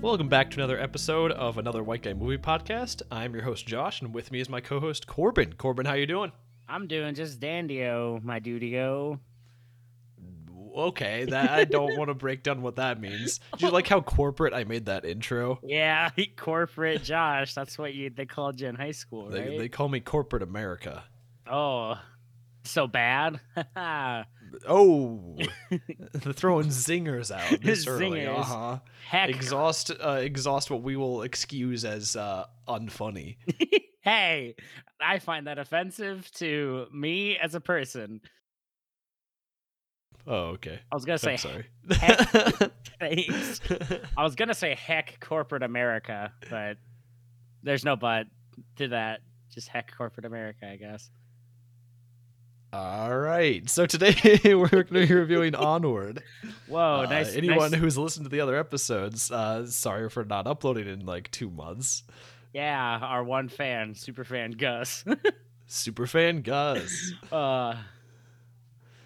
Welcome back to another episode of another White Guy Movie Podcast. I'm your host Josh, and with me is my co-host Corbin. Corbin, how you doing? I'm doing just dandio, my dudio. Okay, that I don't want to break down what that means. Do you like how corporate I made that intro? Yeah, corporate Josh. That's what you they called you in high school, They, they call me Corporate America. oh, so bad. Oh, they're throwing zingers out this early. Uh-huh. Heck, Exhaust, uh, exhaust what we will excuse as uh, unfunny. hey, I find that offensive to me as a person. Oh, okay. I was gonna I'm say sorry. heck. thanks. I was gonna say heck corporate America, but there's no but to that. Just heck corporate America, I guess. All right. So today we're going to be reviewing Onward. Whoa, Uh, nice. Anyone nice- who's listened to the other episodes, uh, sorry for not uploading in like two months. Yeah, our one fan, super fan Gus. Super fan Gus. uh,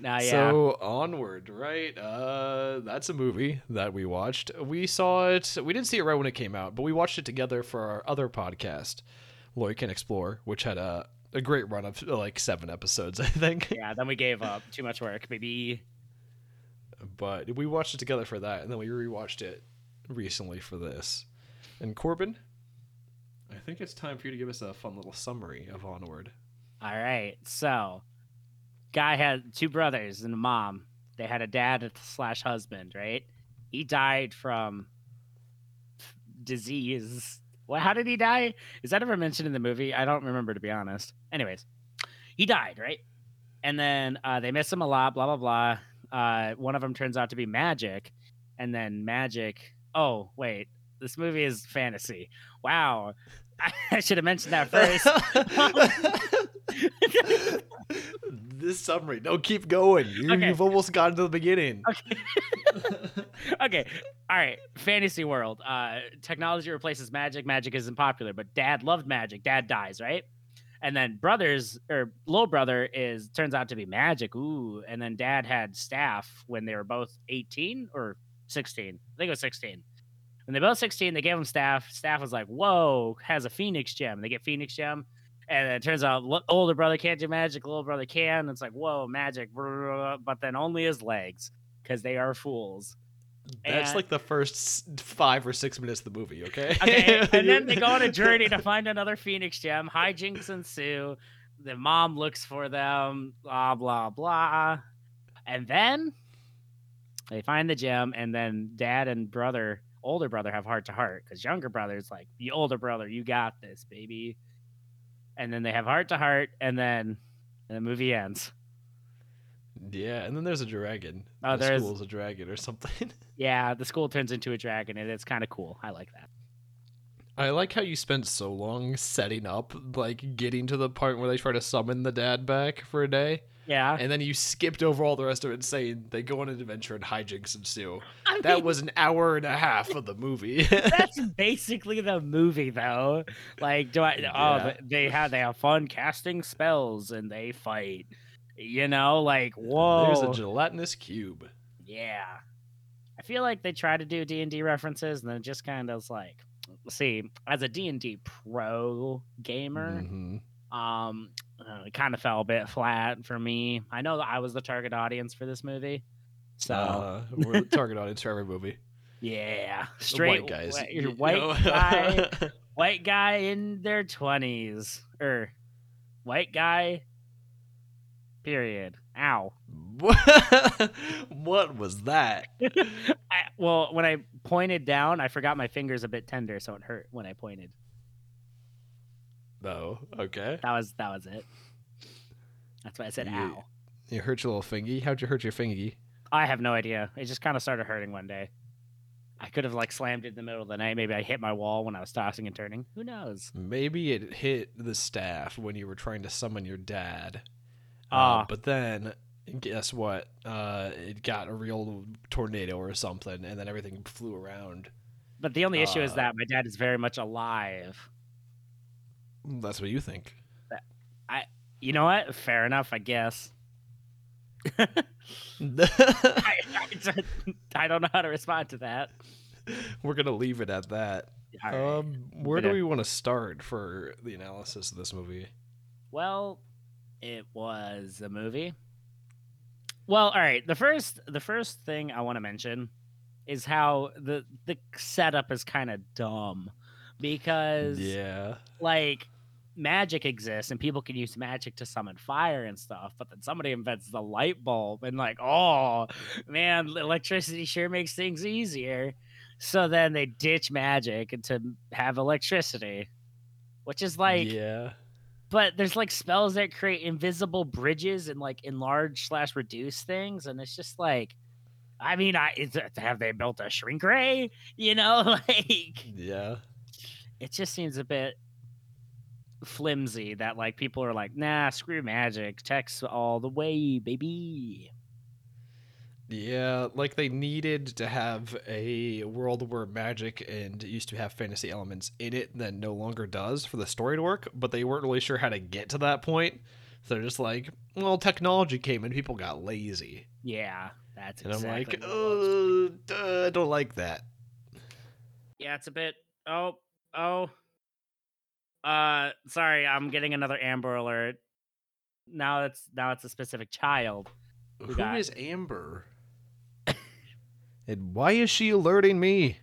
now, yeah. So Onward, right? Uh, that's a movie that we watched. We saw it. We didn't see it right when it came out, but we watched it together for our other podcast, Lloyd Can Explore, which had a a great run of like seven episodes, I think. yeah, then we gave up. Too much work, maybe. but we watched it together for that, and then we rewatched it recently for this. And Corbin, I think it's time for you to give us a fun little summary of Onward. All right. So, guy had two brothers and a mom. They had a dad slash husband, right? He died from disease. Well, how did he die? Is that ever mentioned in the movie? I don't remember, to be honest. Anyways, he died, right? And then uh, they miss him a lot, blah, blah, blah. Uh, one of them turns out to be magic. And then magic. Oh, wait. This movie is fantasy. Wow. I should have mentioned that first. this summary. No, keep going. You, Okay. You've almost gotten to the beginning. Okay. okay. All right. Fantasy world. Uh, technology replaces magic. Magic isn't popular, but dad loved magic. Dad dies, right? And then brothers or little brother is turns out to be magic. Ooh. And then dad had staff when they were both 18 or 16. I think it was 16. When they both 16, they gave him staff. Staff was like, whoa, has a phoenix gem. They get phoenix gem. And it turns out older brother can't do magic, little brother can. It's like, whoa, magic. blah, blah, blah, But then only his legs because they are fools. That's And- like the first five or six minutes of the movie, okay? Okay, and then they go on a journey to find another Phoenix gem. Hijinks ensue. The mom looks for them. Blah blah blah. And then they find the gem, and then dad and brother, older brother, have heart to heart because younger brother's like, "The older brother, you got this, baby." And then they have heart to heart, and then and the movie ends. Yeah, and then there's a dragon. Oh, the there's- a dragon or something. Yeah, the school turns into a dragon, and it's kind of cool. I like that. I like how you spent so long setting up, like getting to the part where they try to summon the dad back for a day, Yeah, and then you skipped over all the rest of it, saying they go on an adventure and hijinks ensue. I That mean, was an hour and a half of the movie. that's basically the movie though like do i oh Yeah. th- they have they have fun casting spells and they fight you know like whoa There's a gelatinous cube. yeah i feel like they try to do d&d references and then just kind of is like see as a d&d pro gamer Mhm. um uh, it kind of fell a bit flat for me i know that i was the target audience for this movie so Uh, we're the target audience for every movie. yeah The straight white guys. wh- your white know? guy white guy in their 20s or white guy period ow what was that? I, well when i pointed down i forgot my fingers a bit tender so it hurt when i pointed No. Okay. that was that was it that's why i said You- ow You hurt your little fingy. How'd you hurt your fingy? i have no idea it just kind of started hurting one day i could have like slammed it in the middle of the night maybe i hit my wall when i was tossing and turning who knows Maybe it hit the staff when you were trying to summon your dad. Uh, Ah. but then, guess what? Uh, it got a real tornado or something, and then everything flew around. but the only issue is Uh, that my dad is very much alive That's what you think. I, you know what fair enough i guess I, I, I don't know how to respond to that. we're gonna leave it at that. All right. Um, where do we want to start for the analysis of this movie? Well, it was a movie. Well, all right. The first the first thing I want to mention is how the the setup is kind of dumb because Yeah, like magic exists and people can use magic to summon fire and stuff, but then somebody invents the light bulb and like, oh man, electricity sure makes things easier. So then they ditch magic and to have electricity. Which is like yeah, but there's like spells that create invisible bridges and like enlarge slash reduce things, and it's just like, I mean, I is have they built a shrink ray? You know, like yeah. it just seems a bit flimsy that like people are like, nah, screw magic, text all the way, baby. Yeah, like they needed to have a world where magic and used to have fantasy elements in it that no longer does for the story to work, but they weren't really sure how to get to that point. So they're just like, well, technology came and people got lazy. Yeah, that's And exactly I'm like, what it was. Uh, duh, I don't like that. Yeah, it's a bit. Oh, oh. Uh, sorry, I'm getting another Amber Alert. Now it's now it's a specific child. Who got- is Amber? and why is she alerting me?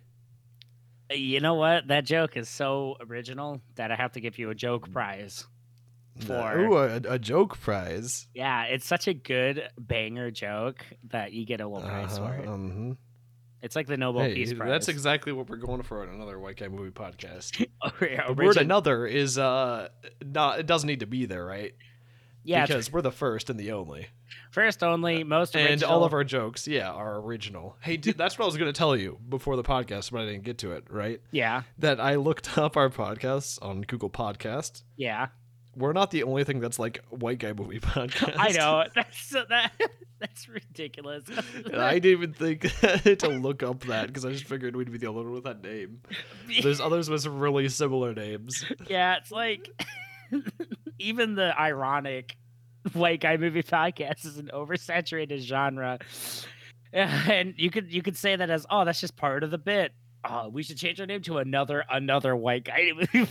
Uh, You know what? That joke is so original that I have to give you a Mm. joke prize. Uh, For- Ooh, a, a joke prize. Yeah, it's such a good banger joke that you get a little prize for it. Uh-huh. It's like the Nobel Hey, Peace Prize. that's exactly what we're going for on another White Guy Movie podcast. Ori- The word another is uh not it doesn't need to be there, right? yeah, because we're the first and the only. first only, most And all of our jokes, yeah, are original. Hey, dude, that's what I was going to tell you before the podcast, but I didn't get to it, right? yeah, That I looked up our podcasts on Google Podcast. yeah. We're not the only thing that's like white guy movie podcast. I know that's that that's ridiculous. I didn't even think to look up that because I just figured we'd be the only one with that name. There's others with really similar names. yeah, it's like even the ironic white guy movie podcast is an oversaturated genre. And you could you could say that as oh that's just part of the bit. Oh, we should change our name to another another white guy.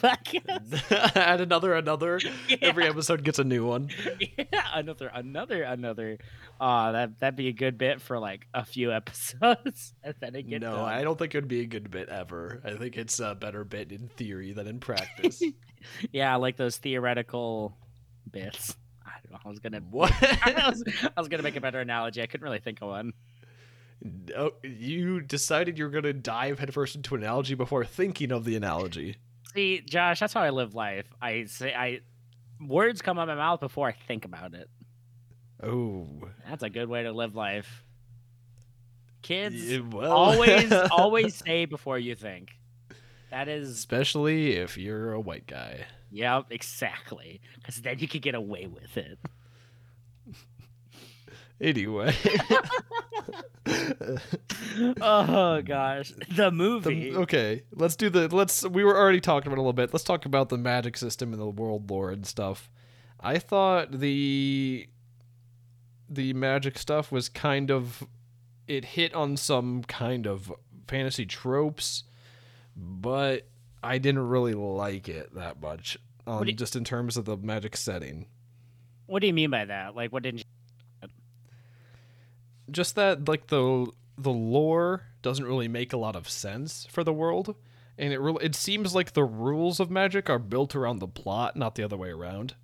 Add another, another. Every episode gets a new one. yeah, another another another. Oh, that that'd be a good bit for like a few episodes, and then it get no, done. I don't think it would be a good bit ever. I think it's a better bit in theory than in practice. yeah, like those theoretical bits. I, don't know, I was gonna what? I was, I was gonna make a better analogy. I couldn't really think of one. Oh, you decided you were going to dive headfirst into an analogy before thinking of the analogy. See, Josh, that's how I live life. I say I words come out of my mouth before I think about it. Oh, That's a good way to live life. Kids, yeah, well, always always say before you think. That is especially if you're a white guy. Yep, exactly. Because then you could get away with it. Anyway, oh gosh, the The- movie. okay, let's do the let's. We were already talking about it a little bit. Let's talk about the magic system and the world lore and stuff. I thought the the magic stuff was kind of it hit on some kind of fantasy tropes, but I didn't really like it that much. Um, you- just in terms of the magic setting. What do you mean by that? Like, what didn't you? Just that like the the lore doesn't really make a lot of sense for the world. And it really it seems like the rules of magic are built around the plot not the other way around.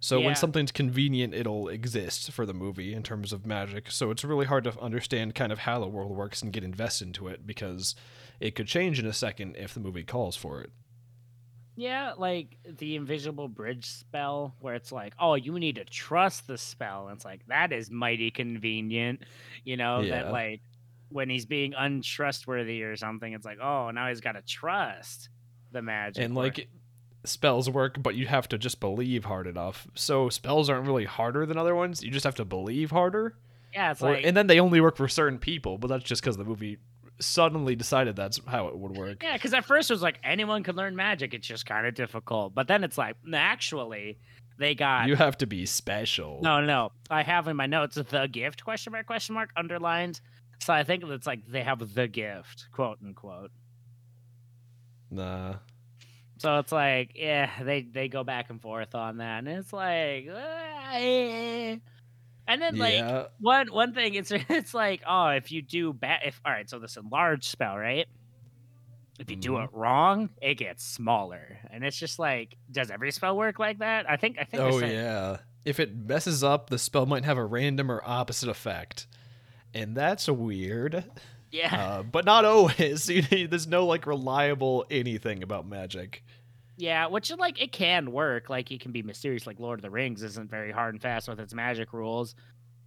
So Yeah. when something's convenient it'll exist for the movie in terms of magic. So it's really hard to understand kind of how the world works and get invested into it because it could change in a second if the movie calls for it Yeah, like the invisible bridge spell, where it's like, oh, you need to trust the spell. And it's like that is mighty convenient, you know. Yeah. That like when he's being untrustworthy or something, it's like, oh, now he's got to trust the magic. and like spells work but you have to just believe hard enough so spells aren't really harder than other ones you just have to believe harder yeah, it's Or- like and then they only work for certain people, but that's just because the movie suddenly decided that's how it would work. Yeah, because at first it was like anyone can learn magic. It's just kind of difficult. But then it's like, actually, they got You have to be special. no, no. I have in my notes the gift question mark question mark underlined So I think it's like they have the gift, quote unquote. Nah. So it's like, yeah, they they go back and forth on that, and it's like, uh, eh. And then like yeah. one one thing, it's it's like, oh, if you do bad, if all right, so this enlarged spell, right? If you do Mhm. it wrong, it gets smaller, and it's just like, does every spell work like that? I think I think. Oh saying- yeah. If it messes up, the spell might have a random or opposite effect, and that's weird. yeah, Uh, but not always. There's no like reliable anything about magic. Yeah. Which like it can work, like it can be mysterious. Like Lord of the Rings isn't very hard and fast with its magic rules,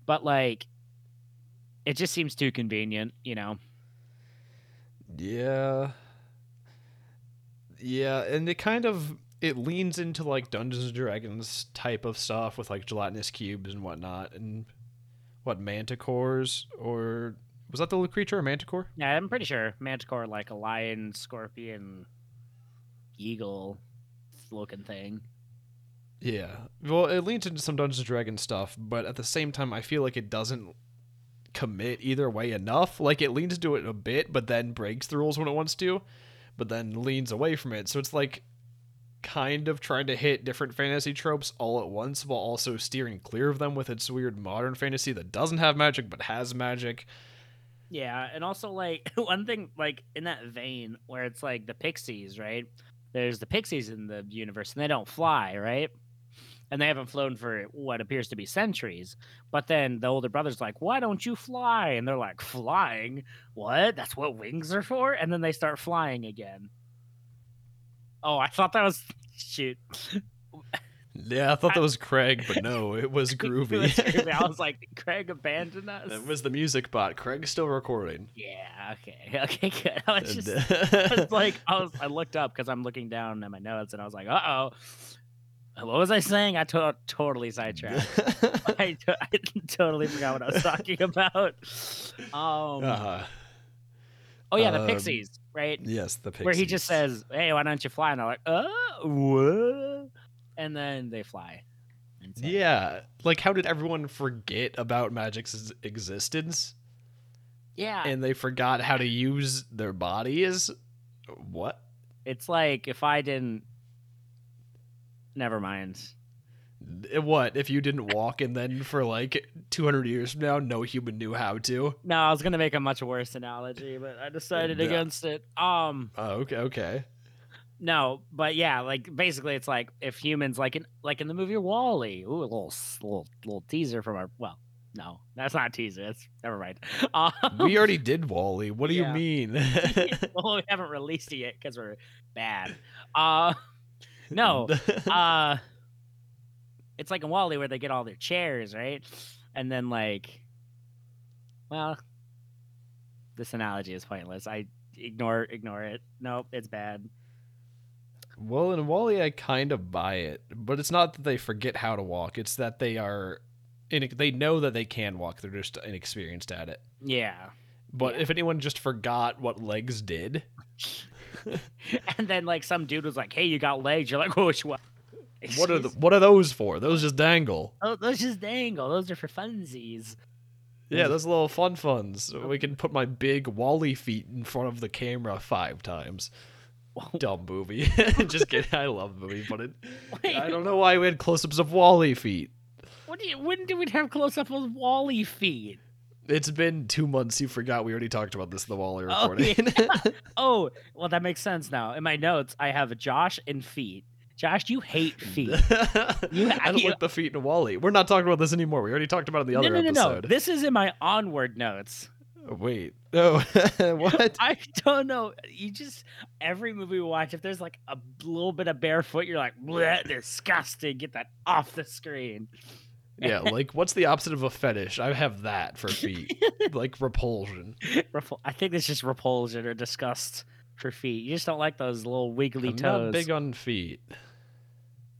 but like, it just seems too convenient, you know. Yeah. Yeah, and it kind of it leans into like Dungeons and Dragons type of stuff with like gelatinous cubes and whatnot, and what manticores or was that the little creature, a manticore? Yeah, I'm pretty sure Manticore like a lion, scorpion, eagle looking thing. Yeah. Well, it leans into some Dungeons and Dragons stuff, but at the same time, I feel like it doesn't commit either way enough. Like it leans into it a bit, but then breaks the rules when it wants to, but then leans away from it. So it's like kind of trying to hit different fantasy tropes all at once while also steering clear of them with its weird modern fantasy that doesn't have magic but has magic. Yeah, and also like one thing like in that vein where it's like the pixies, right? There's the pixies in the universe and they don't fly, right? And they haven't flown for what appears to be centuries. But then the older brother's like, "Why don't you fly?" And they're like, "Flying? What? That's what wings are for?" And then they start flying again. Oh, I thought that was shoot. Yeah, I thought that was Craig, but no, it was It was groovy. groovy. I was like, Craig abandoned us. That was the music bot. Craig's still recording. Yeah. Okay. Okay. Good. I was just I was like, I was. I looked up because I'm looking down at my notes, and I was like, uh oh. What was I saying? I to- totally sidetracked. I, to- I totally forgot what I was talking about. Um. uh, oh yeah, the um, Pixies, right? yes, the pixies. Where he just says, "Hey, why don't you fly?" And I'm like, "Uh, what?" And then they fly. Yeah, like how did everyone forget about magic's existence Yeah. and they forgot how to use their bodies? What? it's like if I didn't. Never mind. Eh, What if you didn't walk and then for like 200 years from now no human knew how to? No, I was gonna make a much worse analogy, but I decided Yeah. against it. Um, Oh, okay, okay. No, but yeah, like basically, it's like if humans, like in like in the movie WALL-E, ooh, a little little little teaser from our. Well, no, that's not a teaser. That's never mind. Um, We already did WALL-E. What do Yeah. you mean? well, we haven't released it yet because we're bad. Uh, no, uh, it's like in WALL-E where they get all their chairs, right? And then like, well, this analogy is pointless. I ignore ignore it. Nope, it's bad. Well, in WALL-E, I kind of buy it, but it's not that they forget how to walk. It's that they are, in, they know that they can walk. They're just inexperienced at it. Yeah. But Yeah. if anyone just forgot what legs did, and then like some dude was like, "Hey, you got legs?" You're like, "Oh, which one?" what are the, what are those for? Those just dangle. Oh, those just dangle. Those are for funsies. Yeah, those little fun funs. Oh. We can put my big WALL-E feet in front of the camera five times. Dumb movie. just kidding. I love the movie, but it, Wait, I don't know why we had close-ups of WALL-E feet. what do you? When did we have close up of WALL-E feet? It's been two months. You forgot we already talked about this in the WALL-E Oh, recording. Oh, well, that makes sense now. In my notes, I have Josh and feet. Josh, you hate feet. You- I don't you- like the feet in WALL-E. We're not talking about this anymore. We already talked about it in the no, other no, no, no. episode. This is in my onward notes. Wait. Oh, what? I don't know. You just every movie we watch, if there's like a little bit of barefoot, you're like, Bleh, disgusting. Get that off the screen. yeah, like what's the opposite of a fetish? I have that for feet. like repulsion. Repul- I think it's just repulsion or disgust for feet. You just don't like those little wiggly I'm toes. not big on feet.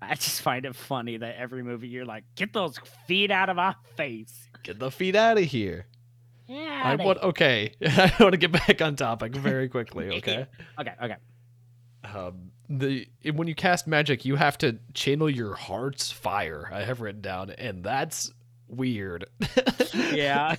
I just find it funny that every movie you're like, get those feet out of my face. Get the feet out of here. Yeah. I want okay. I want to get back on topic very quickly, okay? Okay, okay. um, the when you cast magic, you have to channel your heart's fire. I have written down, and that's weird. Yeah.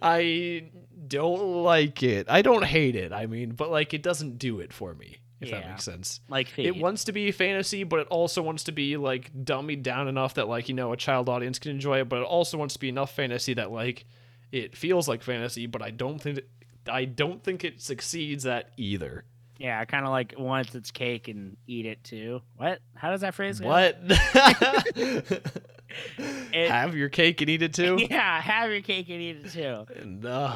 I don't like it. I don't hate it. I mean, but like it doesn't do it for me. If that makes sense. Like It wants to be fantasy, but it also wants to be like dummied down enough that like you know a child audience can enjoy it. But it also wants to be enough fantasy that like it feels like fantasy. But I don't think it, I don't think it succeeds at either. Yeah, kind of like wants its cake and eat it too. What? How does that phrase go? What? It- Have your cake and eat it too. Yeah, have your cake and eat it too. And, uh,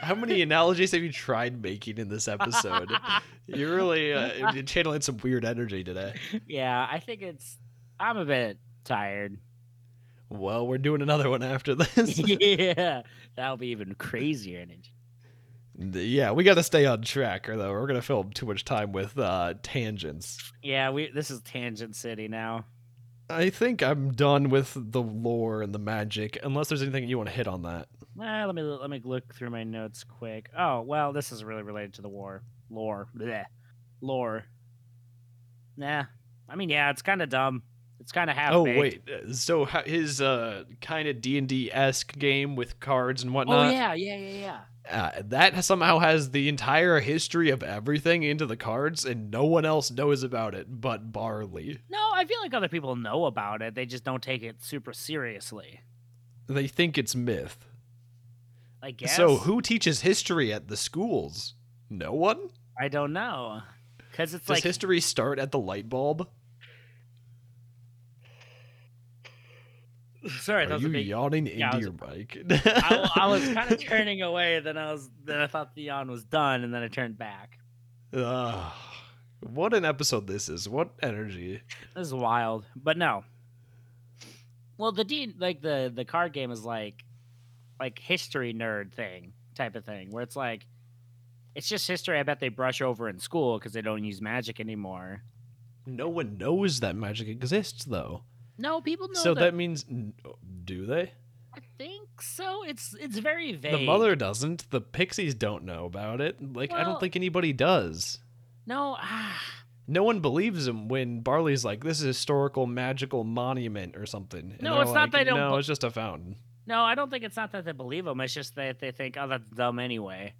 how many analogies have you tried making in this episode? You're really uh, you're channeling some weird energy today. yeah, I think it's. I'm a bit tired. Well, we're doing another one after this. yeah, that'll be even crazier energy. yeah, we got to stay on track, or though we're gonna fill too much time with uh, tangents. Yeah, we. This is Tangent City now. I think I'm done with the lore and the magic, unless there's anything you want to hit on that. Let me let me look through my notes quick. Oh well, this is really related to the war lore. Bleh. Lore. Nah, I mean yeah, it's kind of dumb. It's kind of half. oh wait, uh, so his uh, kind of D and D esque game with cards and whatnot. Oh yeah, yeah, yeah, yeah. uh, that somehow has the entire history of everything into the cards, and no one else knows about it but Barley. No, I feel like other people know about it. They just don't take it super seriously. They think it's myth. I guess. So who teaches history at the schools? No one. I don't know. Because it's Does like history start at the light bulb? Sorry, Are that was you big. yawning into yeah, I was- your mic? I, I was kind of turning away, then I was then I thought the yawn was done, and then I turned back. Ugh. what an episode this is! What energy! This is wild, but no. Well, the D like the the card game is like like history nerd thing type of thing, where it's like it's just history. I bet they brush over in school because they don't use magic anymore. No one knows that magic exists, though. No, people know so that. that means, do they? I think so. It's it's very vague. The mother doesn't. The pixies don't know about it. Like I don't think anybody does. No, ah, No one believes him when Barley's like, "This is a historical magical monument or something." And No, it's not like, they don't No, be- it's just a fountain. no. I don't think it's not that they believe him. It's just that they think, oh, that's dumb anyway.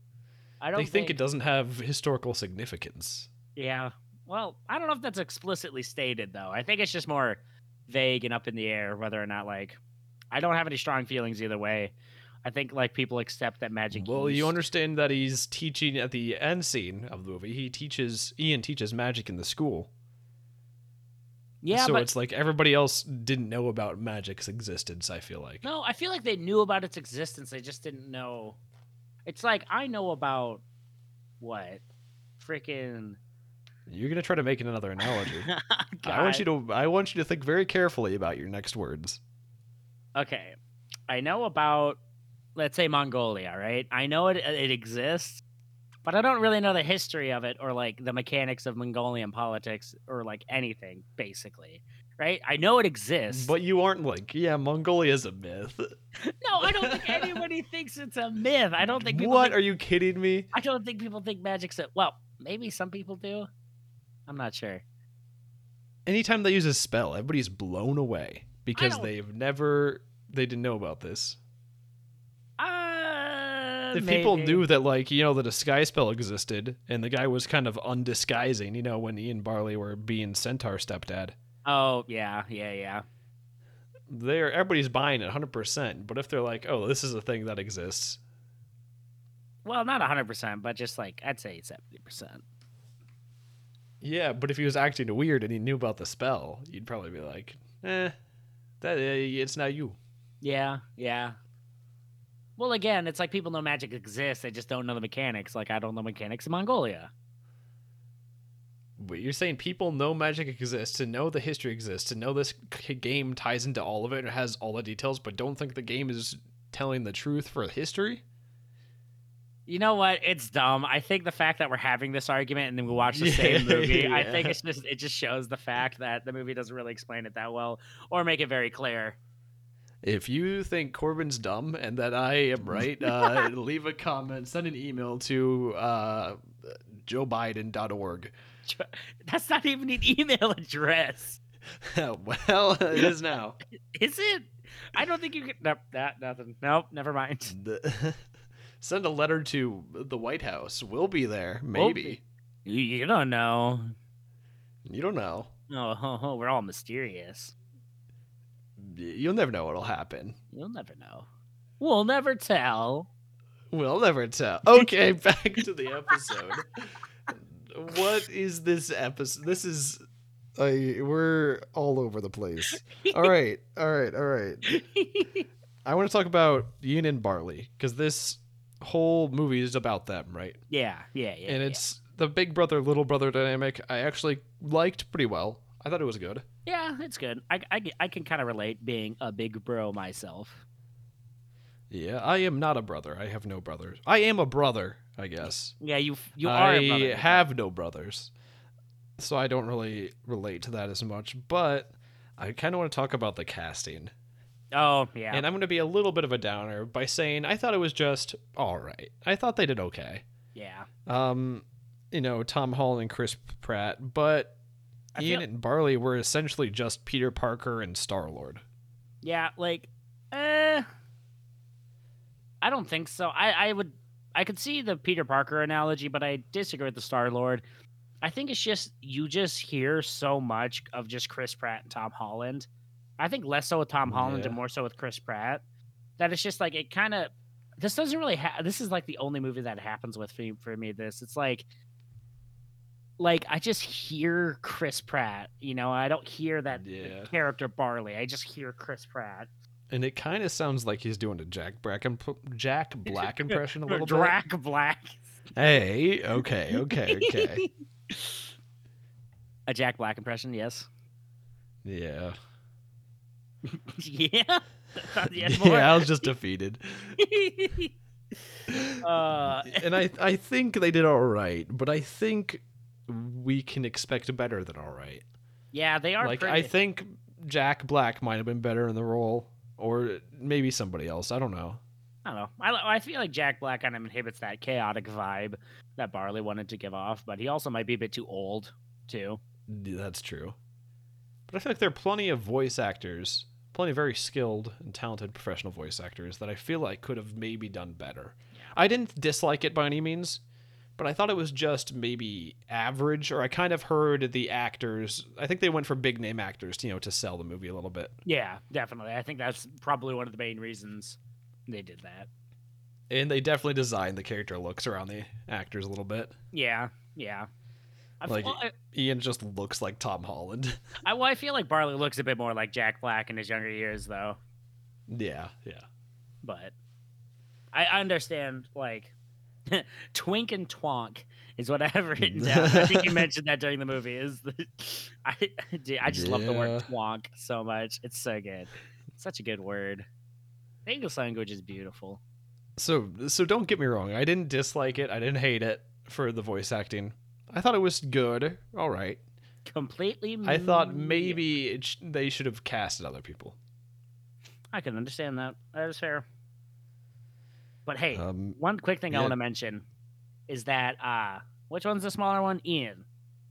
I don't They think it doesn't have historical significance. Yeah. Well, I don't know if that's explicitly stated though. I think it's just more vague and up in the air whether or not like I don't have any strong feelings either way. I think like people accept that magic. Well, you understand that he's teaching at the end scene of the movie. He teaches Ian teaches magic in the school. Yeah, so but it's like everybody else didn't know about magic's existence. I feel like. no, I feel like they knew about its existence. They just didn't know. It's like I know about what, freaking. You're gonna try to make another analogy. I want you to. I want you to think very carefully about your next words. Okay, I know about, let's say Mongolia, right? I know it uh, it exists, but I don't really know the history of it or like the mechanics of Mongolian politics or like anything, basically. Right? I know it exists. But you aren't like, yeah, Mongolia is a myth. no, I don't think anybody thinks it's a myth. I don't think people. what? Think, Are you kidding me? I don't think people think magic's a. Well, maybe some people do. I'm not sure. Anytime they use a spell, everybody's blown away because they've never. They didn't know about this. Uh, if people knew that like you know the disguise spell existed and the guy was kind of undisguising you know when ian barley were being centaur stepdad Oh yeah, yeah, yeah. they're everybody's buying it 100% but if they're like oh this is a thing that exists Well, not 100%, but just like I'd say 70%. Yeah but if he was acting weird and he knew about the spell you'd probably be like eh that uh, it's not you Yeah, yeah. Well, again, it's like people know magic exists, they just don't know the mechanics. Like I don't know mechanics in Mongolia. but you're saying people know magic exists to know the history exists to know this game ties into all of it and has all the details but don't think the game is telling the truth for history You know what? It's dumb. I think the fact that we're having this argument and then we watch the same Yeah, movie, I think it's just it just shows the fact that the movie doesn't really explain it that well or make it very clear. If you think Corbin's dumb and that I am right, uh, leave a comment, send an email to uh, joebiden.org. That's not even an email address. well, it is now. Is it? I don't think you can. Nope, that nothing. Nope, never mind. Send a letter to the White House. We'll be there. We'll Maybe. You, don't know. You don't know. Oh, we're all mysterious. You'll never know what'll happen. You'll never know. We'll never tell. We'll never tell. Okay, back to the episode. what is this episode? This is. I we're all over the place. All right, all right, all right. I want to talk about Ian and Barley because this whole movie is about them, right? yeah, yeah, yeah. and yeah. it's the big brother little brother dynamic. I actually liked pretty well. I thought it was good. yeah, it's good. I I, I can kind of relate being a big bro myself. Yeah, I am not a brother. I have no brothers. I am a brother, I guess. Yeah, you you are. I a brother. have no brothers, so I don't really relate to that as much. But I kind of want to talk about the casting, Oh yeah. and I'm going to be a little bit of a downer by saying I thought it was just all right. I thought they did okay. yeah. Um, you know, Tom Holland and Chris Pratt, but I Ian feel- and Barley were essentially just Peter Parker and Star Lord. Yeah, like, eh, I don't think so. I, I would, I could see the Peter Parker analogy, but I disagree with the Star Lord. I think it's just you just hear so much of just Chris Pratt and Tom Holland. I think less so with Tom Holland Yeah. and more so with Chris Pratt. That it's just like it kind of. This doesn't really. Ha- this is like the only movie that happens with me for me. This it's like. Like I just hear Chris Pratt, you know. I don't hear that Yeah. character Barley. I just hear Chris Pratt. And it kind of sounds like he's doing a Jack Black imp- Jack Black impression a little bit. Drac Black. Hey, okay, okay, okay. A Jack Black impression, yes. Yeah. Yeah. Yeah. I was just defeated. uh, and I I think they did all right, but I think we can expect better than all right. yeah, they are Like pretty. I think Jack Black might have been better in the role, or maybe somebody else. I don't know. I don't know. I, I feel like Jack Black kind of inhibits that chaotic vibe that Barley wanted to give off, but he also might be a bit too old, too. That's true. But I feel like there are plenty of voice actors, plenty of very skilled and talented professional voice actors that I feel like could have maybe done better. I didn't dislike it by any means, but I thought it was just maybe average, or I kind of heard the actors. I think they went for big name actors, you know, to sell the movie a little bit. Yeah, definitely. I think that's probably one of the main reasons they did that. And they definitely designed the character looks around the actors a little bit. Yeah, yeah. I, Like- well, I, Ian just looks like Tom Holland. I, well, I feel like Barley looks a bit more like Jack Black in his younger years, though. yeah, yeah. but I understand like twink and twonk is what I have written down. I think you mentioned that during the movie. Is the I dude, I just love the word twonk so much. It's so good. such a good word. The English language is beautiful. So so don't get me wrong. I didn't dislike it. I didn't hate it for the voice acting. I thought it was good. All right. Completely. I thought maybe it sh- they should have casted other people. I can understand that. That is fair. But hey, Um, one quick thing I want to mention is that uh which one's the smaller one? Ian.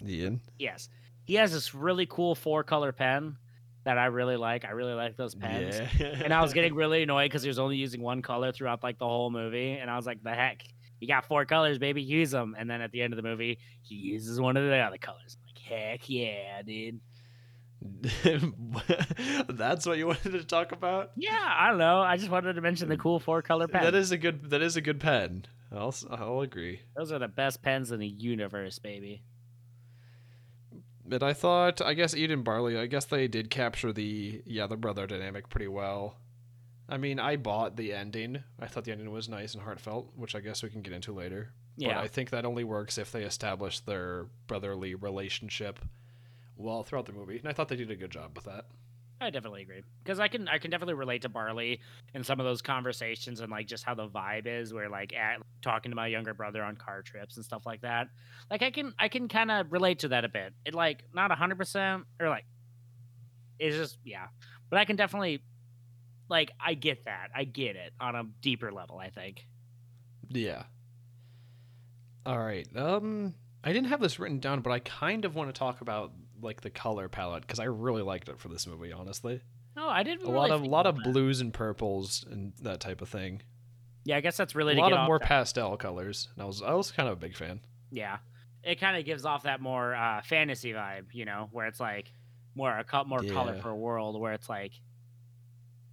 Ian. Yes. He has this really cool four color pen that I really like. I really like those pens. Yeah. And I was getting really annoyed because he was only using one color throughout like the whole movie. And I was like, the heck? You got four colors, baby, use them. And then at the end of the movie, he uses one of the other colors. I'm like, heck yeah, dude. That's what you wanted to talk about. Yeah, I don't know. I just wanted to mention the cool four color pen. That is a good. That is a good pen. I'll I'll agree. Those are the best pens in the universe, baby. But I thought, I guess Eden Barley, I guess they did capture the yeah the brother dynamic pretty well. I mean, I bought the ending. I thought the ending was nice and heartfelt, which I guess we can get into later. But Yeah. I think that only works if they establish their brotherly relationship well throughout the movie, and I thought they did a good job with that. I definitely agree because I can I can definitely relate to Barley in some of those conversations and like just how the vibe is where like at talking to my younger brother on car trips and stuff like that. Like I can I can kind of relate to that a bit. It like not hundred percent or like it's just yeah, but I can definitely like I get that I get it on a deeper level. I think. Yeah. All right. Um, I didn't have this written down, but I kind of want to talk about like the color palette because I really liked it for this movie. Honestly, No, I didn't. a really lot of think lot of that. blues and purples and that type of thing. Yeah, I guess that's really a lot of more that- pastel colors. And I was I was kind of a big fan. Yeah, it kind of gives off that more uh, fantasy vibe, you know, where it's like more a co- more Yeah. colorful world, where it's like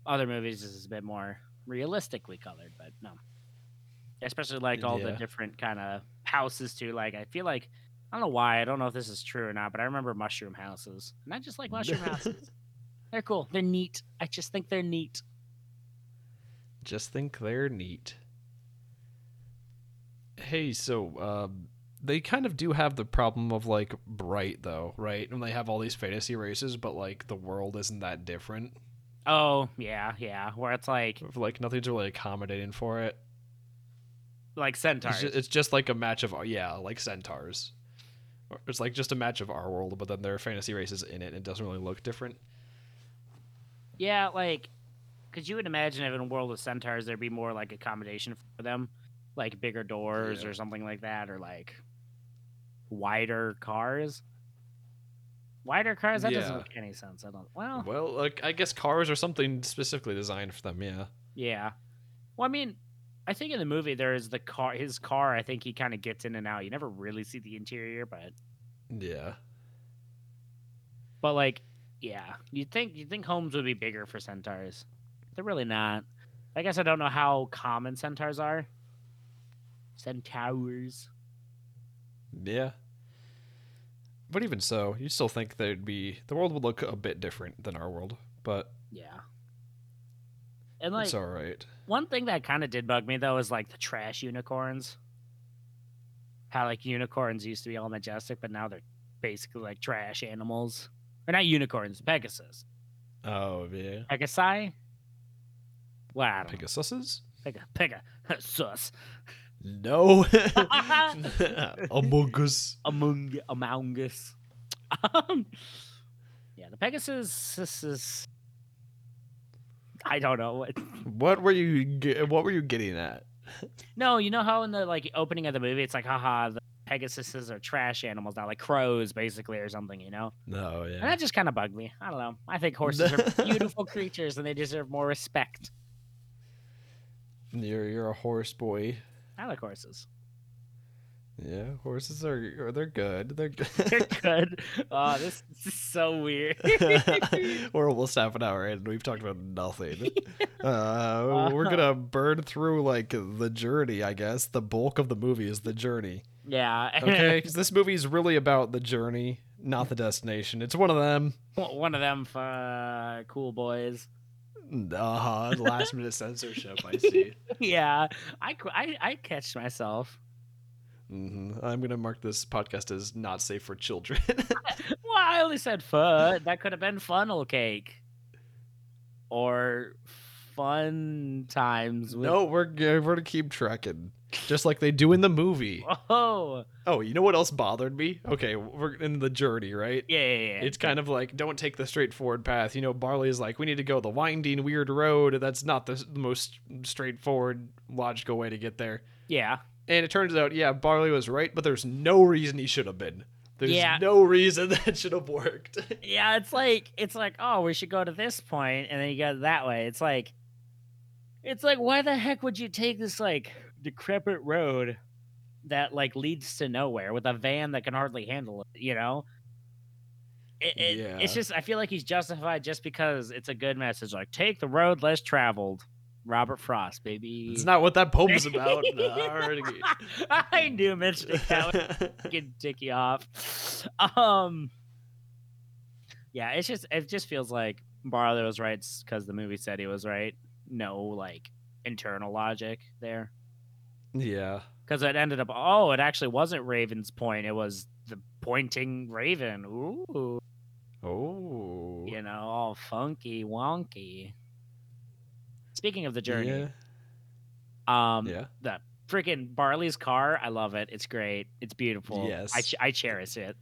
other movies is a bit more realistically colored, but no, especially like all the different kind of houses too. Like I feel like I don't know why I don't know if this is true or not, but I remember mushroom houses, and I just like mushroom houses. They're cool. They're neat. I just think they're neat. Just think they're neat. Hey, so um, they kind of do have the problem of like bright though, right? And they have all these fantasy races, but like the world isn't that different. Oh yeah, yeah. Where it's like Like nothing's really accommodating for it. like It's centaurs. just, it's just like a match of yeah, like centaurs. It's like just a match of our world, but then there are fantasy races in it. and It doesn't really look different. Yeah, like, because you would imagine if in a world of centaurs there'd be more like accommodation for them, like bigger doors Yeah. or something like that, or like wider cars. Wider cars? That doesn't make any sense. I don't. Well, Well, like I guess cars are something specifically designed for them. Yeah. yeah. Well, I mean, I think in the movie there is the car. His car. I think he kind of gets in and out. You never really see the interior, but Yeah. but like, yeah, you think you think homes would be bigger for centaurs. They're really not. I guess I don't know how common centaurs are. Centaurs. Yeah. But even so, you still think there'd be the world would look a bit different than our world, but Yeah. And like it's all right. one thing that kind of did bug me though is like the trash unicorns. How like unicorns used to be all majestic, but now they're basically like trash animals. Or not unicorns, Pegasus. Oh yeah, Pegasi? Well, I don't. Pegasuses? Pega, Pega, sus. No, Among Us. Among Among Us. Um, yeah, the Pegasus this is I don't know what What were you? What were you getting at? No, you know how in the like opening of the movie it's like haha the Pegasuses are trash animals now, like crows basically or something, you know? No, yeah. And that just kind of bugged me. I don't know. I think horses are beautiful creatures and they deserve more respect. You're you're a horse boy. I like horses. Yeah, horses are are- they're good. They're They're good. good. Oh, this, this is so weird. we're almost half an hour in. and We've talked about nothing. Uh, we're gonna burn through like the journey. I guess the bulk of the movie is the journey. yeah. Okay, because this movie is really about the journey, not the destination. It's one of them. One of them uh, cool boys. Uh, last minute censorship. I see. yeah. I, I, I catch myself. hmm I'm gonna mark this podcast as not safe for children. Well, I only said fun. That could have been funnel cake. Or fun times with no, we're we're gonna keep trekking, just like they do in the movie. Oh, Oh, you know what else bothered me? Okay, we're in the journey, right? yeah, yeah, yeah. It's kind of like don't take the straightforward path. You know, Barley is like we need to go the winding, weird road. That's not the, the most straightforward, logical way to get there. yeah. And it turns out, yeah, Barley was right, but there's no reason he should have been. There's Yeah. no reason that should have worked. Yeah, it's like it's like, oh, we should go to this point, and then you go that way. It's like it's like why the heck would you take this like decrepit road that like leads to nowhere with a van that can hardly handle it, you know? It, it, It's just I feel like he's justified just because it's a good message. Like take the road less traveled. Robert Frost, baby. it's not what that poem's about. No, I already- I knew Mitch that would fucking tick you off. Um, yeah, it's just it just feels like Barley was right because the movie said he was right. No, like internal logic there yeah. because it ended up. Oh, it actually wasn't Raven's point. It was the pointing Raven. Ooh, Oh. you know, all funky wonky. Speaking of the journey, Yeah. um, Yeah. the freaking Barley's car. I love it. It's great. It's beautiful. I, Yes. ch- I cherish it.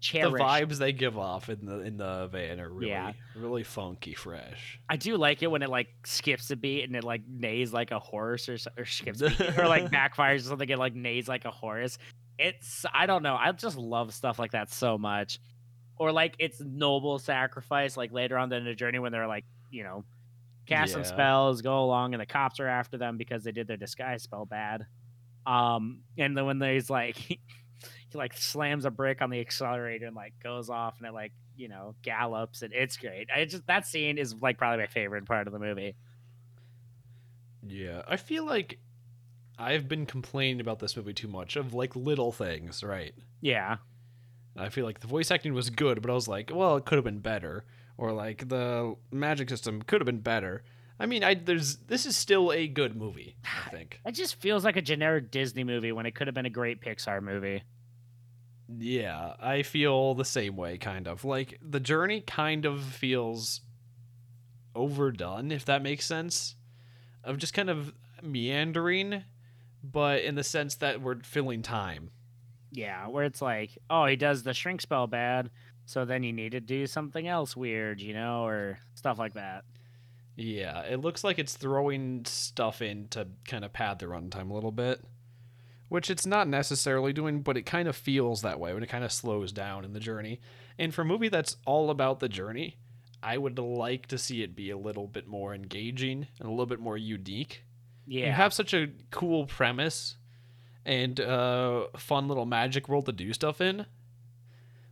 The vibes they give off in the in the van are really Yeah. really funky fresh. I do like it when it like skips a beat and it like neighs like a horse or or skips a beat, or like backfires or something. It like neighs like a horse. It's I don't know. I just love stuff like that so much. Or like it's noble sacrifice. Like later on in the journey when they're like you know cast some spells, go along, and the cops are after them because they did their disguise spell bad. Um, and then when there's like he like slams a brick on the accelerator and like goes off and it like you know gallops and it's great. I just that scene is like probably my favorite part of the movie. Yeah, I feel like I've been complaining about this movie too much of like little things, right? Yeah, I feel like the voice acting was good, but I was like, well, it could have been better, or like the magic system could have been better. I mean, I there's this is still a good movie, I think. it just feels like a generic Disney movie when it could have been a great Pixar movie. Yeah, I feel the same way, kind of. Like the journey kind of feels overdone, if that makes sense. Of just kind of meandering, but in the sense that we're filling time. Yeah, where it's like, oh, he does the shrink spell bad, so then you need to do something else weird, you know, or stuff like that. Yeah, it looks like it's throwing stuff in to kind of pad the runtime a little bit, which it's not necessarily doing, but it kind of feels that way when it kind of slows down in the journey. And for a movie that's all about the journey, I would like to see it be a little bit more engaging and a little bit more unique. Yeah, You have such a cool premise and uh, fun little magic world to do stuff in,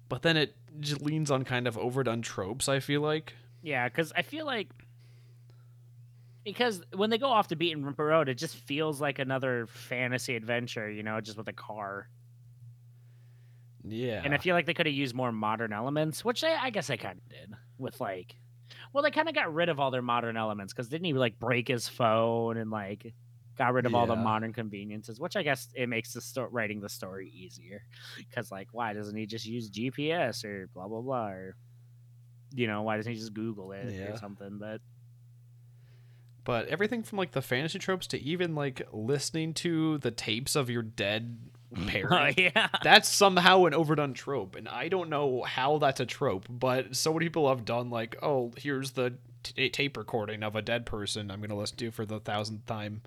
but then it leans on kind of overdone tropes. I feel like. yeah, because I feel like because when they go off the beaten road, it just feels like another fantasy adventure, you know, just with a car. Yeah. And I feel like they could have used more modern elements, which they, I guess they kind of did with like, well, they kind of got rid of all their modern elements because didn't he like break his phone and like got rid of all the modern conveniences, which I guess it makes the sto- writing the story easier because like why doesn't he just use GPS or blah blah blah or you know why doesn't he just Google it Yeah. or something? But But everything from like the fantasy tropes to even like listening to the tapes of your dead oh parent. yeah, That's somehow an overdone trope, and I don't know how that's a trope. But so many people have done like, oh, here's the t- tape recording of a dead person. I'm gonna listen to for the thousandth time,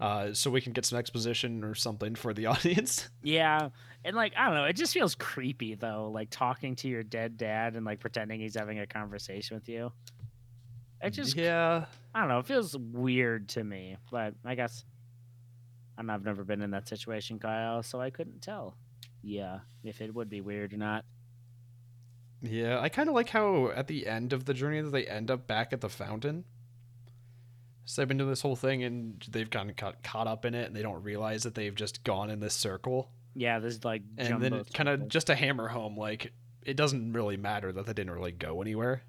uh, so we can get some exposition or something for the audience. yeah, and like I don't know, it just feels creepy though, like talking to your dead dad and like pretending he's having a conversation with you. It just yeah, I don't know. It feels weird to me, but I guess I know, I've never been in that situation, Kyle, so I couldn't tell. Yeah, if it would be weird or not. yeah. I kind of like how at the end of the journey that they end up back at the fountain. So they've been doing this whole thing, and they've kind of caught up in it, and they don't realize that they've just gone in this circle. Yeah, there's like and then kind of just to hammer home like it doesn't really matter that they didn't really go anywhere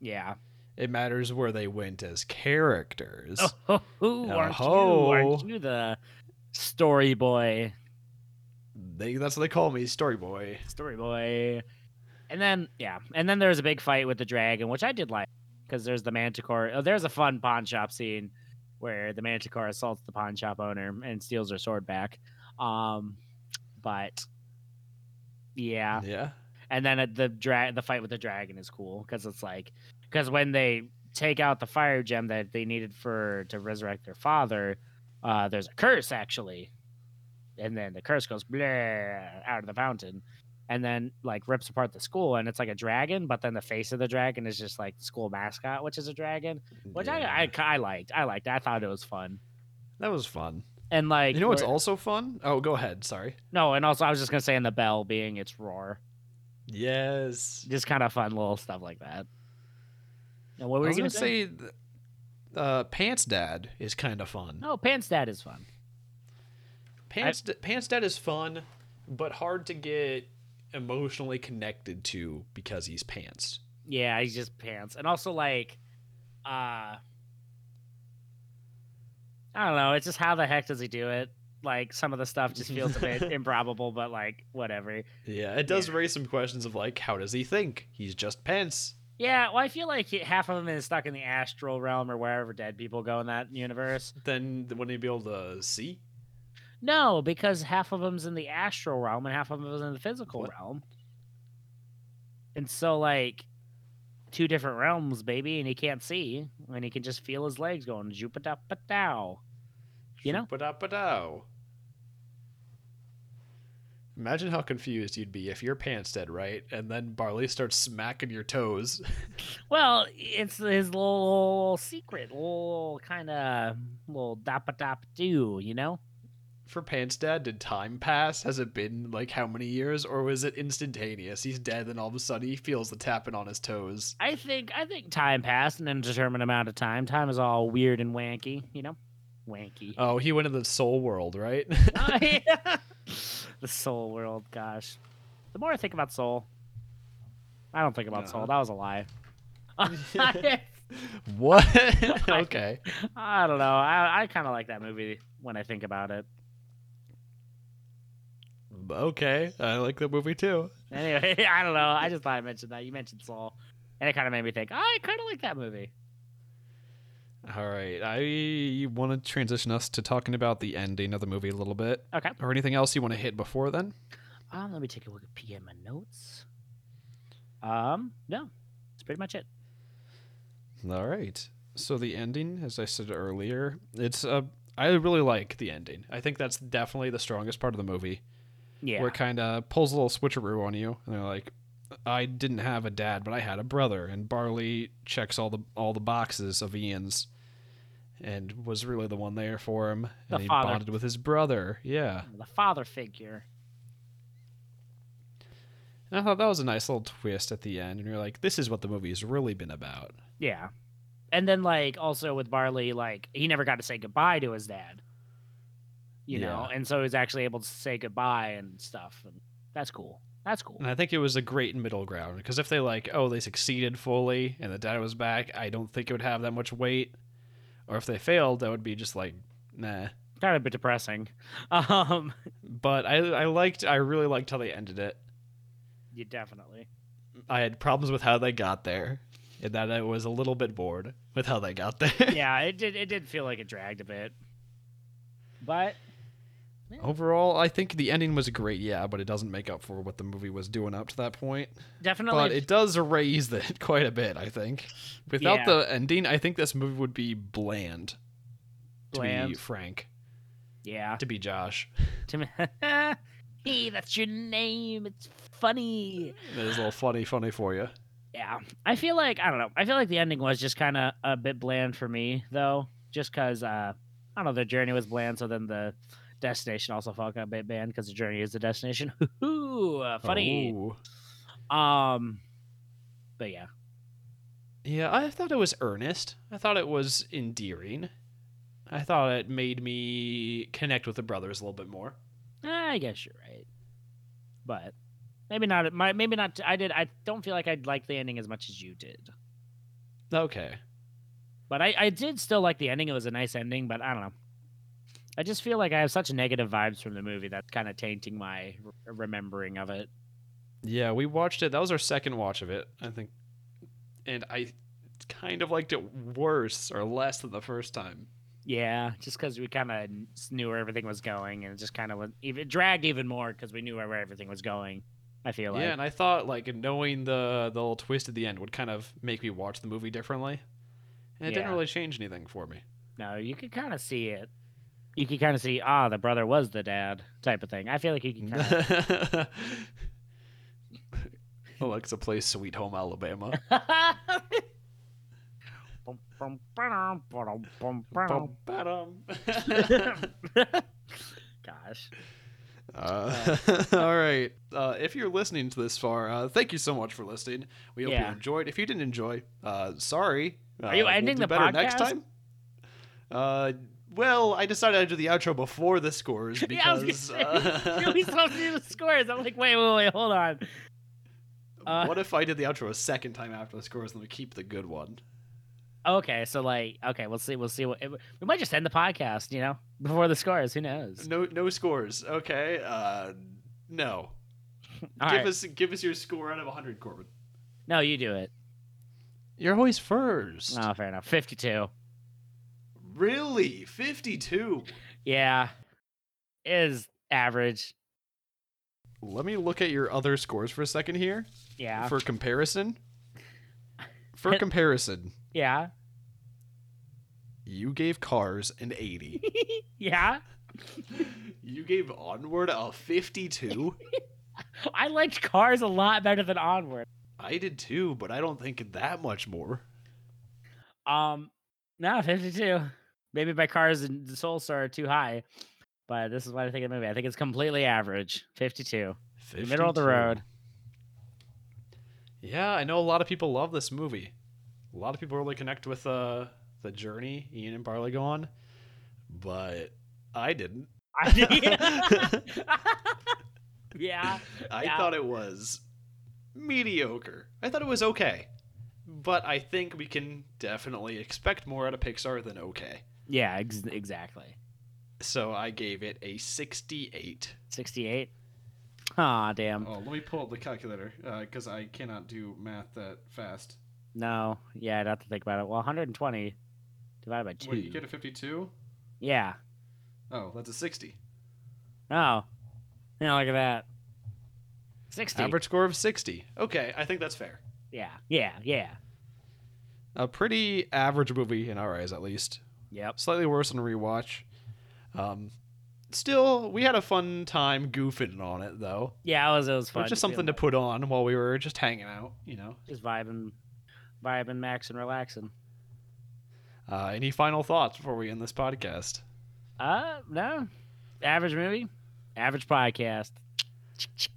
yeah. it matters where they went as characters Oh, oh, aren't you? Aren't you the story boy? they, that's what they call me story boy Story boy. And then yeah, and then there's a big fight with the dragon, which I did like because there's the manticore. Oh, there's a fun pawn shop scene where the manticore assaults the pawn shop owner and steals her sword back. Um, but yeah, yeah and then the drag, the fight with the dragon is cool because it's like because when they take out the fire gem that they needed for to resurrect their father, uh, there's a curse actually, and then the curse goes blah out of the fountain, and then like rips apart the school, and it's like a dragon, but then the face of the dragon is just like the school mascot, which is a dragon, which Yeah. I, I I liked. I liked. I thought it was fun, that was fun and like you know what's also fun oh go ahead sorry no, and also I was just gonna say, in the bell being its roar, yes just kind of fun little stuff like that. And what were i you was gonna gonna say? uh, pants dad is kind of fun No, Pants Dad is fun. pants, D- pants dad is fun but hard to get emotionally connected to because he's pants Yeah, he's just pants. And also like uh I don't know, it's just how the heck does he do it? Like some of the stuff just feels a bit improbable, but like whatever. Yeah, it does Yeah. raise some questions of like, how does he think? He's just pants. Yeah, well I feel like he, half of him is stuck in the astral realm or wherever dead people go in that universe. Then wouldn't he be able to see? No, because half of them's in the astral realm and half of them is in the physical What? realm. And so like two different realms, baby, and he can't see, and he can just feel his legs going jupita dow. You know? Ba-da-ba-dow. Imagine how confused you'd be if your pants dead, right? And then Barley starts smacking your toes. Well, it's his little secret, little kind of little dappa dap do, you know? For Pants Dad, did time pass? Has it been like how many years, or was it instantaneous? He's dead, and all of a sudden he feels the tapping on his toes. I think I think time passed an indeterminate amount of time. Time is all weird and wanky, you know? Wanky. Oh, he went in the soul world, right? Oh, yeah. the soul world, gosh. The more I think about soul, I don't think about soul. Uh-huh. That was a lie. what? okay. I don't know. I, I kind of like that movie when I think about it. Okay. I like the movie too. Anyway, I don't know. I just thought I mentioned that. You mentioned Soul, and it kind of made me think. I kind of like that movie. All right. I want to transition us to talking about the ending of the movie a little bit. Okay. Or anything else you want to hit before then? Um, let me take a look at at my notes. Um, no, that's pretty much it. All right. So the ending, as I said earlier, it's uh, I really like the ending. I think that's definitely the strongest part of the movie. Yeah. where it kind of pulls a little switcheroo on you, and they're like, "I didn't have a dad, but I had a brother," and Barley checks all the all the boxes of Ian's, and was really the one there for him, The and he father. bonded with his brother. Yeah, the father figure. and I thought that was a nice little twist at the end, and you're like, "This is what the movie's really been about." Yeah. And then like also with Barley, like he never got to say goodbye to his dad. You know, and so he's actually able to say goodbye and stuff, and that's cool. That's cool. And I think it was a great middle ground because if they like, oh, they succeeded fully and the dad was back, I don't think it would have that much weight. Or if they failed, that would be just like, nah. Kind of a bit depressing. Um, But I I liked I really liked how they ended it. you definitely. I had problems with how they got there, and that I was a little bit bored with how they got there. Yeah, it did. It did feel like it dragged a bit, but Overall, I think the ending was great, yeah, but it doesn't make up for what the movie was doing up to that point. definitely. But it does raise it quite a bit, I think. Without Yeah. the ending, I think this movie would be bland. To be Bland. frank, yeah. to be Josh, To me, hey, that's your name. It's funny. that is a little funny, funny for you. Yeah, I feel like I don't know. I feel like the ending was just kind of a bit bland for me, though, just because uh, I don't know. The journey was bland, so then the destination also a bit bland because the journey is the destination. Hoo-hoo, uh, funny. Oh. Um, but yeah, Yeah, I thought it was earnest. I thought it was endearing. I thought it made me connect with the brothers a little bit more. I guess you're right. But maybe not. My maybe not. I did. I don't feel like I liked the ending as much as you did. Okay. But I, I did still like the ending. It was a nice ending, but I don't know. I just feel like I have such negative vibes from the movie that's kind of tainting my re- remembering of it. Yeah, we watched it. That was our second watch of it, I think. And I kind of liked it worse or less than the first time. Yeah, just because we kind of knew where everything was going, and it just kind of even dragged even more because we knew where everything was going. I feel like. yeah, and I thought like knowing the the little twist at the end would kind of make me watch the movie differently. And it didn't really change anything for me. no, you could kind of see it. You could kind of see, ah, the brother was the dad, type of thing. I feel like you can kind of. Alexa plays Sweet Home Alabama. Gosh. Uh, all right. Uh, if you're listening to this far, uh, thank you so much for listening. We hope Yeah. you enjoyed. If you didn't enjoy, uh, sorry. Are you Uh, we'll ending do the better next podcast? time? Well, I decided I'd do the outro before the scores because yeah, I was gonna say, uh, we supposed to do the scores. I'm like, wait, wait, wait, hold on. Uh, what if I did the outro a second time after the scores and we keep the good one? Okay, so like, okay, we'll see. We'll see what we might just end the podcast. You know, before the scores. Who knows? No, no scores. Okay. Uh, no. All give right. us, give us your score out of hundred, Corbin. No, you do it. You're always first. Oh, fair enough. Fifty-two. Really, fifty-two. Yeah, is average. Let me look at your other scores for a second here Yeah, for comparison. For comparison, yeah, you gave Cars an 80. yeah. You gave Onward a 52? I liked Cars a lot better than Onward. I did too, but I don't think that much more. Um, no, 52. Maybe my Cars and the Soul Star are too high, but this is what I think of the movie. I think it's completely average. 52. The middle of the road. Yeah, I know a lot of people love this movie. A lot of people really connect with uh, the journey Ian and Barley go on, but I didn't. yeah. I Yeah. thought it was mediocre. I thought it was okay, but I think we can definitely expect more out of Pixar than okay. Yeah, ex- exactly. So I gave it a 68. 68. Aw, damn. Oh, let me pull up the calculator uh, because I cannot do math that fast. No. Yeah, I'd have to think about it. Well, 120 divided by 2. Wait, you get a 52? yeah. Oh, that's a 60. Oh. Yeah, look at that. 60. Average score of 60. Okay, I think that's fair. Yeah. Yeah. Yeah. A pretty average movie in our eyes, at least. Yep. Slightly worse on rewatch. Um, still, we had a fun time goofing on it, though. Yeah, it was, it was It fun. was just something to put on while we were just hanging out, you know. Just vibing, vibing, maxing, relaxing. Uh, any final thoughts before we end this podcast? Uh, no. Average movie, average podcast.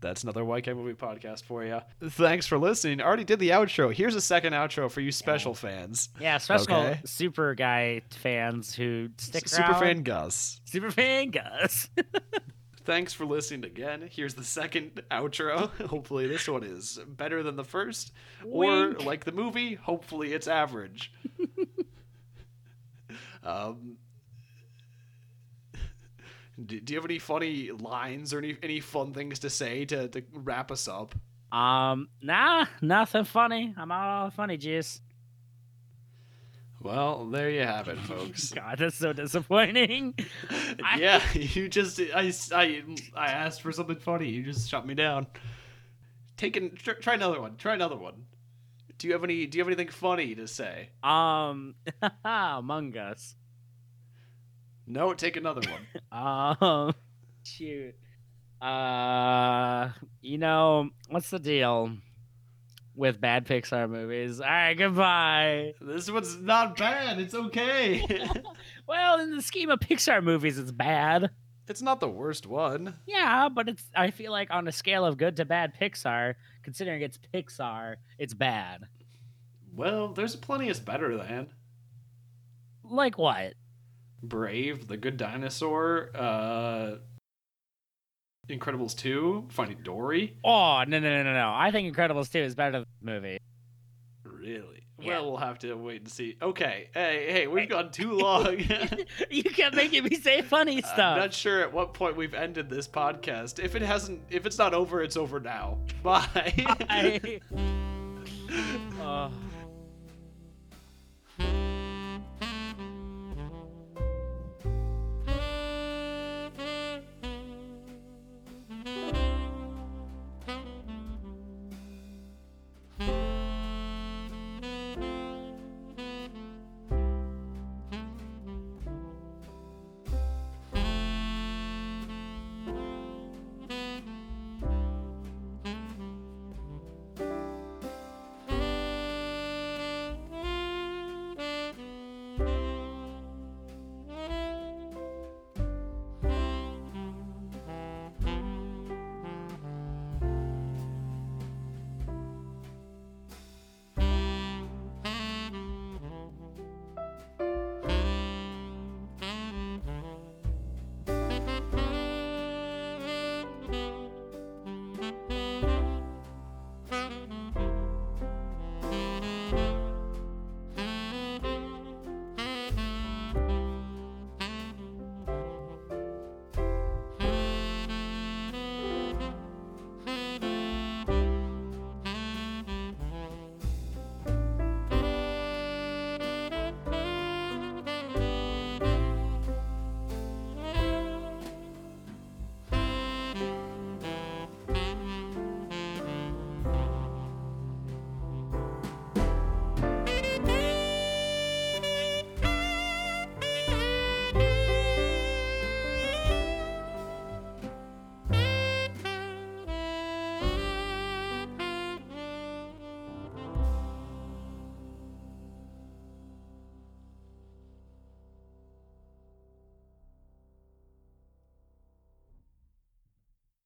That's another YK Movie podcast for you. Thanks for listening. I already did the outro. Here's a second outro for you special fans. Yeah, special Okay. super guy fans who stick around. Super fan Gus. Super fan Gus. Thanks for listening again. Here's the second outro. Hopefully, this one is better than the first. Or, like the movie, hopefully it's average. um, do, do you have any funny lines or any, any fun things to say to, to wrap us up? um, nah, nothing funny. I'm out all funny juice. Well, there you have it, folks. God, that's so disappointing. I- yeah, you just I, I, I asked for something funny. You just shut me down. Take an, tr- try another one. Try another one. Do you have any? Do you have anything funny to say? Um, Among Us. No, take another one. Um, shoot. Uh, you know what's the deal with bad Pixar movies? All right, goodbye. this one's not bad. It's okay. Well, in the scheme of Pixar movies, it's bad. it's not the worst one. Yeah, but it's. I feel like on a scale of good to bad Pixar, considering it's Pixar, it's bad. Well, there's plenty it's better than Like what? Brave, The Good Dinosaur, uh, Incredibles Two, Finding Dory. Oh no no no no no! I think Incredibles 2 is better than the movie. Really? Yeah. Well, we'll have to wait and see. Okay. Hey, hey, we've gone too long. you kept making me say funny stuff. I'm not sure at what point we've ended this podcast. If it hasn't, if it's not over, it's over now. Bye. I-